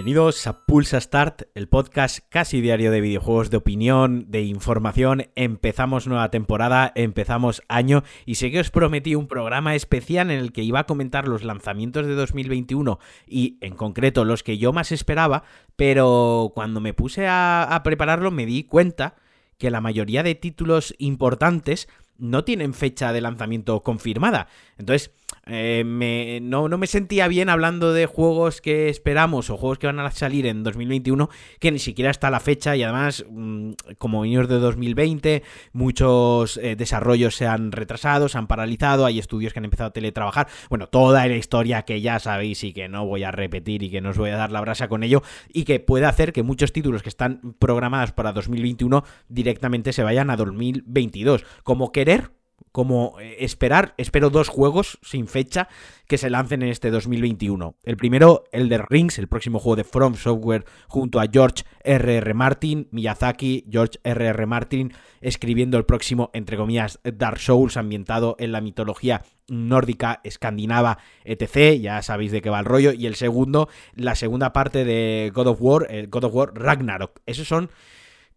Bienvenidos a Pulsa Start, el podcast casi diario de videojuegos de opinión, de información. Empezamos nueva temporada, empezamos año y sé que os prometí un programa especial en el que iba a comentar los lanzamientos de 2021 y en concreto los que yo más esperaba, pero cuando me puse a, a prepararlo me di cuenta que la mayoría de títulos importantes no tienen fecha de lanzamiento confirmada. Entonces, eh, no, no, me sentía bien hablando de juegos que esperamos o juegos que van a salir en 2021 que ni siquiera está la fecha y además mm, como venimos de 2020 muchos eh, desarrollos se han retrasado, se han paralizado, hay estudios que han empezado a teletrabajar, bueno, toda la historia que ya sabéis y que no voy a repetir y que no os voy a dar la brasa con ello y que puede hacer que muchos títulos que están programados para 2021 directamente se vayan a 2022, como querer como eh, esperar, espero dos juegos sin fecha que se lancen en este 2021. El primero, el de Rings, el próximo juego de From Software junto a George R.R. Martin, Miyazaki, George R.R. Martin, escribiendo el próximo, entre comillas, Dark Souls ambientado en la mitología nórdica, escandinava, etc. Ya sabéis de qué va el rollo. Y el segundo, la segunda parte de God of War, el God of War Ragnarok. Esos son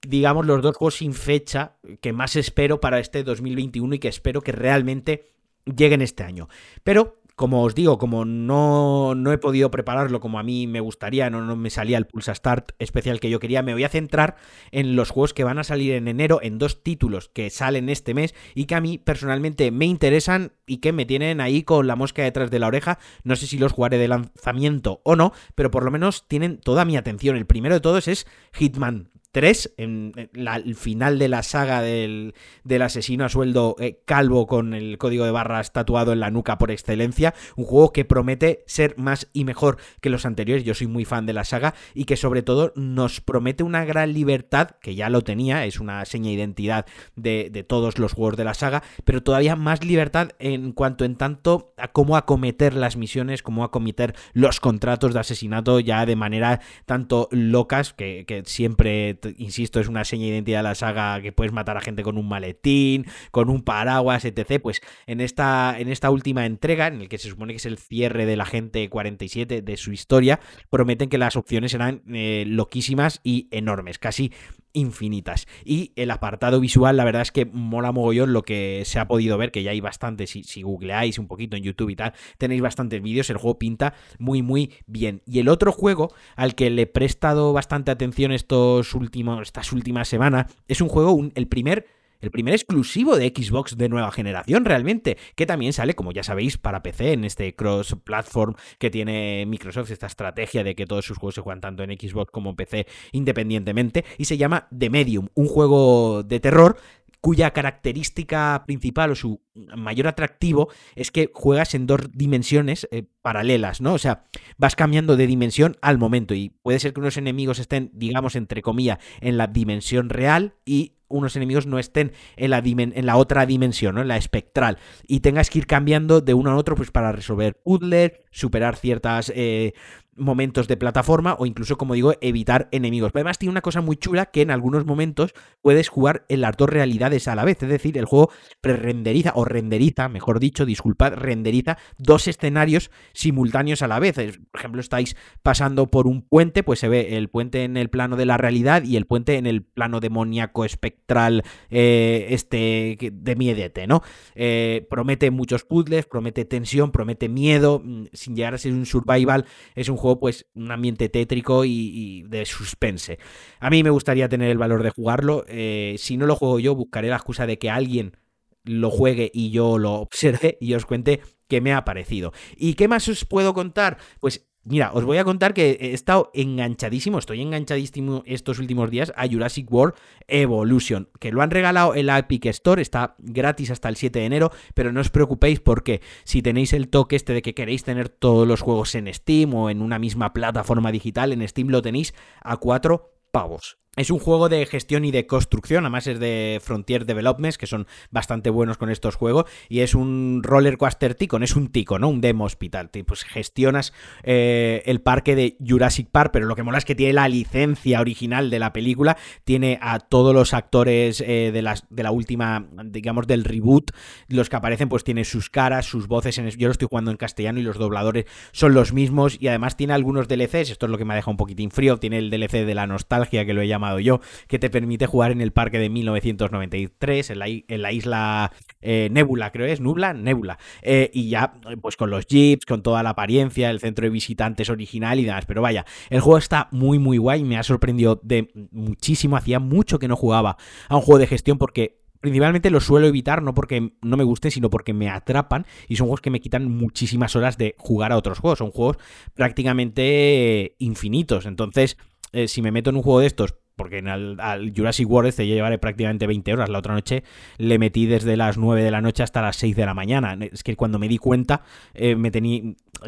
digamos, los dos juegos sin fecha que más espero para este 2021 y que espero que realmente lleguen este año. Pero, como os digo, como no, no he podido prepararlo como a mí me gustaría, no, no me salía el Pulsa Start especial que yo quería, me voy a centrar en los juegos que van a salir en enero, en dos títulos que salen este mes y que a mí personalmente me interesan y que me tienen ahí con la mosca detrás de la oreja. No sé si los jugaré de lanzamiento o no, pero por lo menos tienen toda mi atención. El primero de todos es Hitman 3, en el final de la saga del, asesino a sueldo eh, calvo con el código de barras tatuado en la nuca por excelencia, un juego que promete ser más y mejor que los anteriores, yo soy muy fan de la saga y que sobre todo nos promete una gran libertad, que ya lo tenía, es una seña de identidad de, de todos los juegos de la saga, pero todavía más libertad en cuanto en tanto a cómo acometer las misiones, cómo acometer los contratos de asesinato ya de manera tanto locas que, que siempre insisto, es una seña de identidad de la saga que puedes matar a gente con un maletín, con un paraguas, etc. Pues en esta, en esta última entrega, en el que se supone que es el cierre de la gente 47 de su historia, prometen que las opciones serán eh, loquísimas y enormes, casi infinitas. Y el apartado visual, la verdad es que mola mogollón lo que se ha podido ver, que ya hay bastante, si, si googleáis un poquito en YouTube y tal, tenéis bastantes vídeos, el juego pinta muy, muy bien. Y el otro juego al que le he prestado bastante atención estos últimos, estas últimas semanas, es un juego, el primer el primer exclusivo de Xbox de nueva generación realmente, que también sale, como ya sabéis, para PC en este cross-platform que tiene Microsoft, esta estrategia de que todos sus juegos se juegan tanto en Xbox como en PC independientemente, y se llama The Medium, un juego de terror cuya característica principal o su mayor atractivo es que juegas en dos dimensiones eh, paralelas, ¿no? O sea, vas cambiando de dimensión al momento y puede ser que unos enemigos estén, digamos, entre comillas, en la dimensión real y unos enemigos no estén en la, en la otra dimensión, ¿no? en la espectral, y tengas que ir cambiando de uno a otro pues, para resolver puzzles, superar ciertas eh, momentos de plataforma o incluso, como digo, evitar enemigos. Pero además tiene una cosa muy chula que en algunos momentos puedes jugar en las dos realidades a la vez, es decir, el juego pre-renderiza o renderiza, mejor dicho, disculpad, renderiza dos escenarios simultáneos a la vez. Por ejemplo, estáis pasando por un puente, pues se ve el puente en el plano de la realidad y el puente en el plano demoníaco espectral eh, este de miedete, ¿no? Eh, promete muchos puzzles, promete tensión, promete miedo, mm, sin llegar a ser un survival, es un juego, pues, un ambiente tétrico y, de suspense. A mí me gustaría tener el valor de jugarlo. Eh, si no lo juego yo, buscaré la excusa de que alguien lo juegue y yo lo observe y os cuente qué me ha parecido. ¿Y qué más os puedo contar? Pues Mira, os voy a contar que he estado enganchadísimo, estoy enganchadísimo estos últimos días a Jurassic World Evolution, que lo han regalado en la Epic Store, está gratis hasta el 7 de enero, pero no os preocupéis porque si tenéis el toque este de que queréis tener todos los juegos en Steam o en una misma plataforma digital, en Steam lo tenéis a 4 pavos. Es un juego de gestión y de construcción, además es de Frontier Developments, que son bastante buenos con estos juegos, y es un roller coaster ticon, es un tico, ¿no? Un demo hospital. Pues gestionas eh, el parque de Jurassic Park, pero lo que mola es que tiene la licencia original de la película, tiene a todos los actores eh, de, las, de la última, digamos, del reboot, los que aparecen, pues tiene sus caras, sus voces, yo lo estoy jugando en castellano y los dobladores son los mismos, y además tiene algunos DLCs, esto es lo que me ha dejado un poquitín frío, tiene el DLC de la nostalgia, que lo he llamado yo, que te permite jugar en el parque de 1993, en la, en la isla eh, Nebula, creo es, Nubla, Nebula. Eh, y ya, pues con los jeeps, con toda la apariencia, el centro de visitantes original y demás. Pero vaya, el juego está muy, muy guay, me ha sorprendido de muchísimo, hacía mucho que no jugaba a un juego de gestión porque principalmente lo suelo evitar, no porque no me gusten, sino porque me atrapan y son juegos que me quitan muchísimas horas de jugar a otros juegos. Son juegos prácticamente infinitos. Entonces, eh, si me meto en un juego de estos porque en al, Jurassic World te llevaré prácticamente 20 horas. La otra noche le metí desde las 9 de la noche hasta las 6 de la mañana. Es que cuando me di cuenta eh, me, tenía,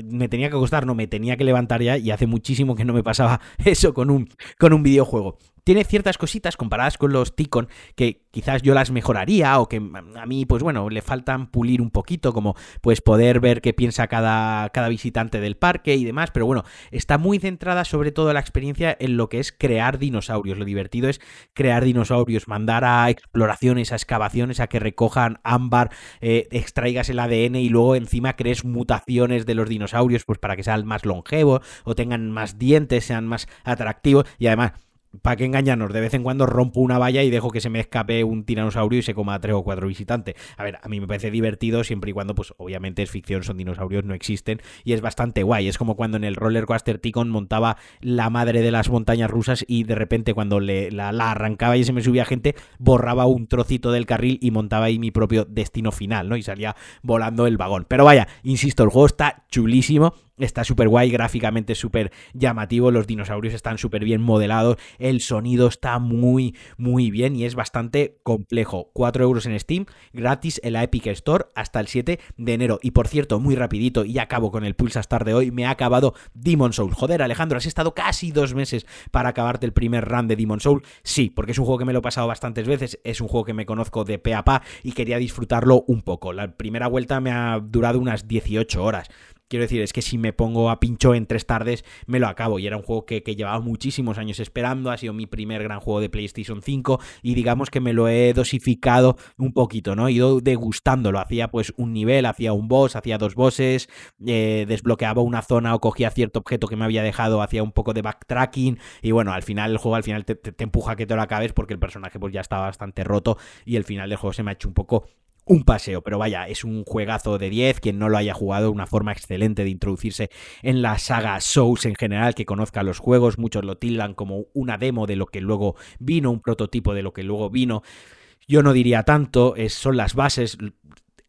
me tenía que acostar, no, me tenía que levantar ya y hace muchísimo que no me pasaba eso con un, con un videojuego tiene ciertas cositas comparadas con los Ticon que quizás yo las mejoraría o que a mí, pues bueno, le faltan pulir un poquito, como pues poder ver qué piensa cada, cada visitante del parque y demás, pero bueno, está muy centrada sobre todo la experiencia en lo que es crear dinosaurios. Lo divertido es crear dinosaurios, mandar a exploraciones, a excavaciones, a que recojan ámbar, eh, extraigas el ADN y luego encima crees mutaciones de los dinosaurios, pues para que sean más longevos o tengan más dientes, sean más atractivos y además ¿Para qué engañarnos? De vez en cuando rompo una valla y dejo que se me escape un tiranosaurio y se coma a tres o cuatro visitantes. A ver, a mí me parece divertido siempre y cuando, pues obviamente es ficción, son dinosaurios, no existen y es bastante guay. Es como cuando en el Roller Coaster Ticon montaba la madre de las montañas rusas y de repente cuando le, la, la, arrancaba y se me subía gente, borraba un trocito del carril y montaba ahí mi propio destino final, ¿no? Y salía volando el vagón. Pero vaya, insisto, el juego está chulísimo Está súper guay, gráficamente súper llamativo, los dinosaurios están súper bien modelados, el sonido está muy, muy bien y es bastante complejo. 4 euros en Steam, gratis en la Epic Store hasta el 7 de enero. Y por cierto, muy rapidito, y acabo con el Pulsa Star de hoy, me ha acabado Demon Soul. Joder, Alejandro, has estado casi dos meses para acabarte el primer run de Demon Soul. Sí, porque es un juego que me lo he pasado bastantes veces, es un juego que me conozco de pe a pa y quería disfrutarlo un poco. La primera vuelta me ha durado unas 18 horas. Quiero decir, es que si me pongo a pincho en tres tardes, me lo acabo. Y era un juego que, llevaba muchísimos años esperando. Ha sido mi primer gran juego de PlayStation 5. Y digamos que me lo he dosificado un poquito, ¿no? He ido degustándolo. Hacía pues un nivel, hacía un boss, hacía dos bosses, eh, desbloqueaba una zona o cogía cierto objeto que me había dejado, hacía un poco de backtracking. Y bueno, al final el juego al final te, te empuja a que te lo acabes porque el personaje pues ya estaba bastante roto. Y el final del juego se me ha hecho un poco un paseo, pero vaya, es un juegazo de 10, quien no lo haya jugado, una forma excelente de introducirse en la saga Souls en general, que conozca los juegos, muchos lo tildan como una demo de lo que luego vino, un prototipo de lo que luego vino. Yo no diría tanto, es, son las bases,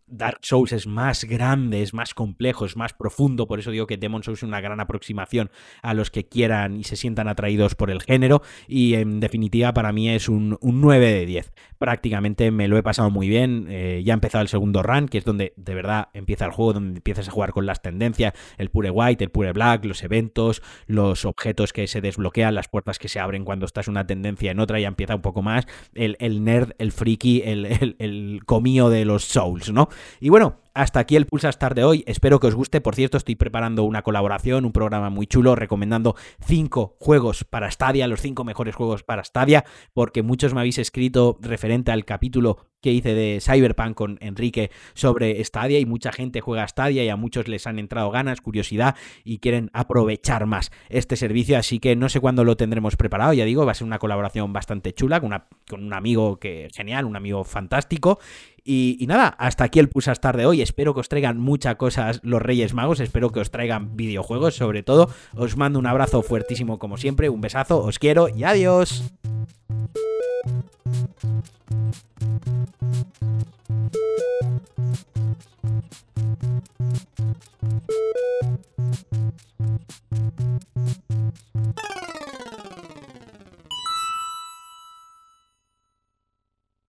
Dark Souls es más grande, es más complejo, es más profundo, por eso digo que Demon Souls es una gran aproximación a los que quieran y se sientan atraídos por el género y en definitiva para mí es un, 9 de 10. Prácticamente me lo he pasado muy bien, eh, ya ha empezado el segundo run, que es donde de verdad empieza el juego, donde empiezas a jugar con las tendencias, el pure white, el pure black, los eventos, los objetos que se desbloquean, las puertas que se abren cuando estás una tendencia en otra, ya empieza un poco más el, nerd, el friki, el comío de los Souls, ¿no? Y bueno, hasta aquí el Pulsa Star de hoy. Espero que os guste. Por cierto, estoy preparando una colaboración, un programa muy chulo, recomendando cinco juegos para Stadia, los cinco mejores juegos para Stadia, porque muchos me habéis escrito referente al capítulo que hice de Cyberpunk con Enrique sobre Stadia y mucha gente juega Stadia y a muchos les han entrado ganas, curiosidad y quieren aprovechar más este servicio, así que no sé cuándo lo tendremos preparado, ya digo, va a ser una colaboración bastante chula con, una, con un amigo que genial, un amigo fantástico y, nada, hasta aquí el Star de hoy. Espero que os traigan muchas cosas los Reyes Magos. Espero que os traigan videojuegos, sobre todo. Os mando un abrazo fuertísimo como siempre. Un besazo, os quiero y adiós.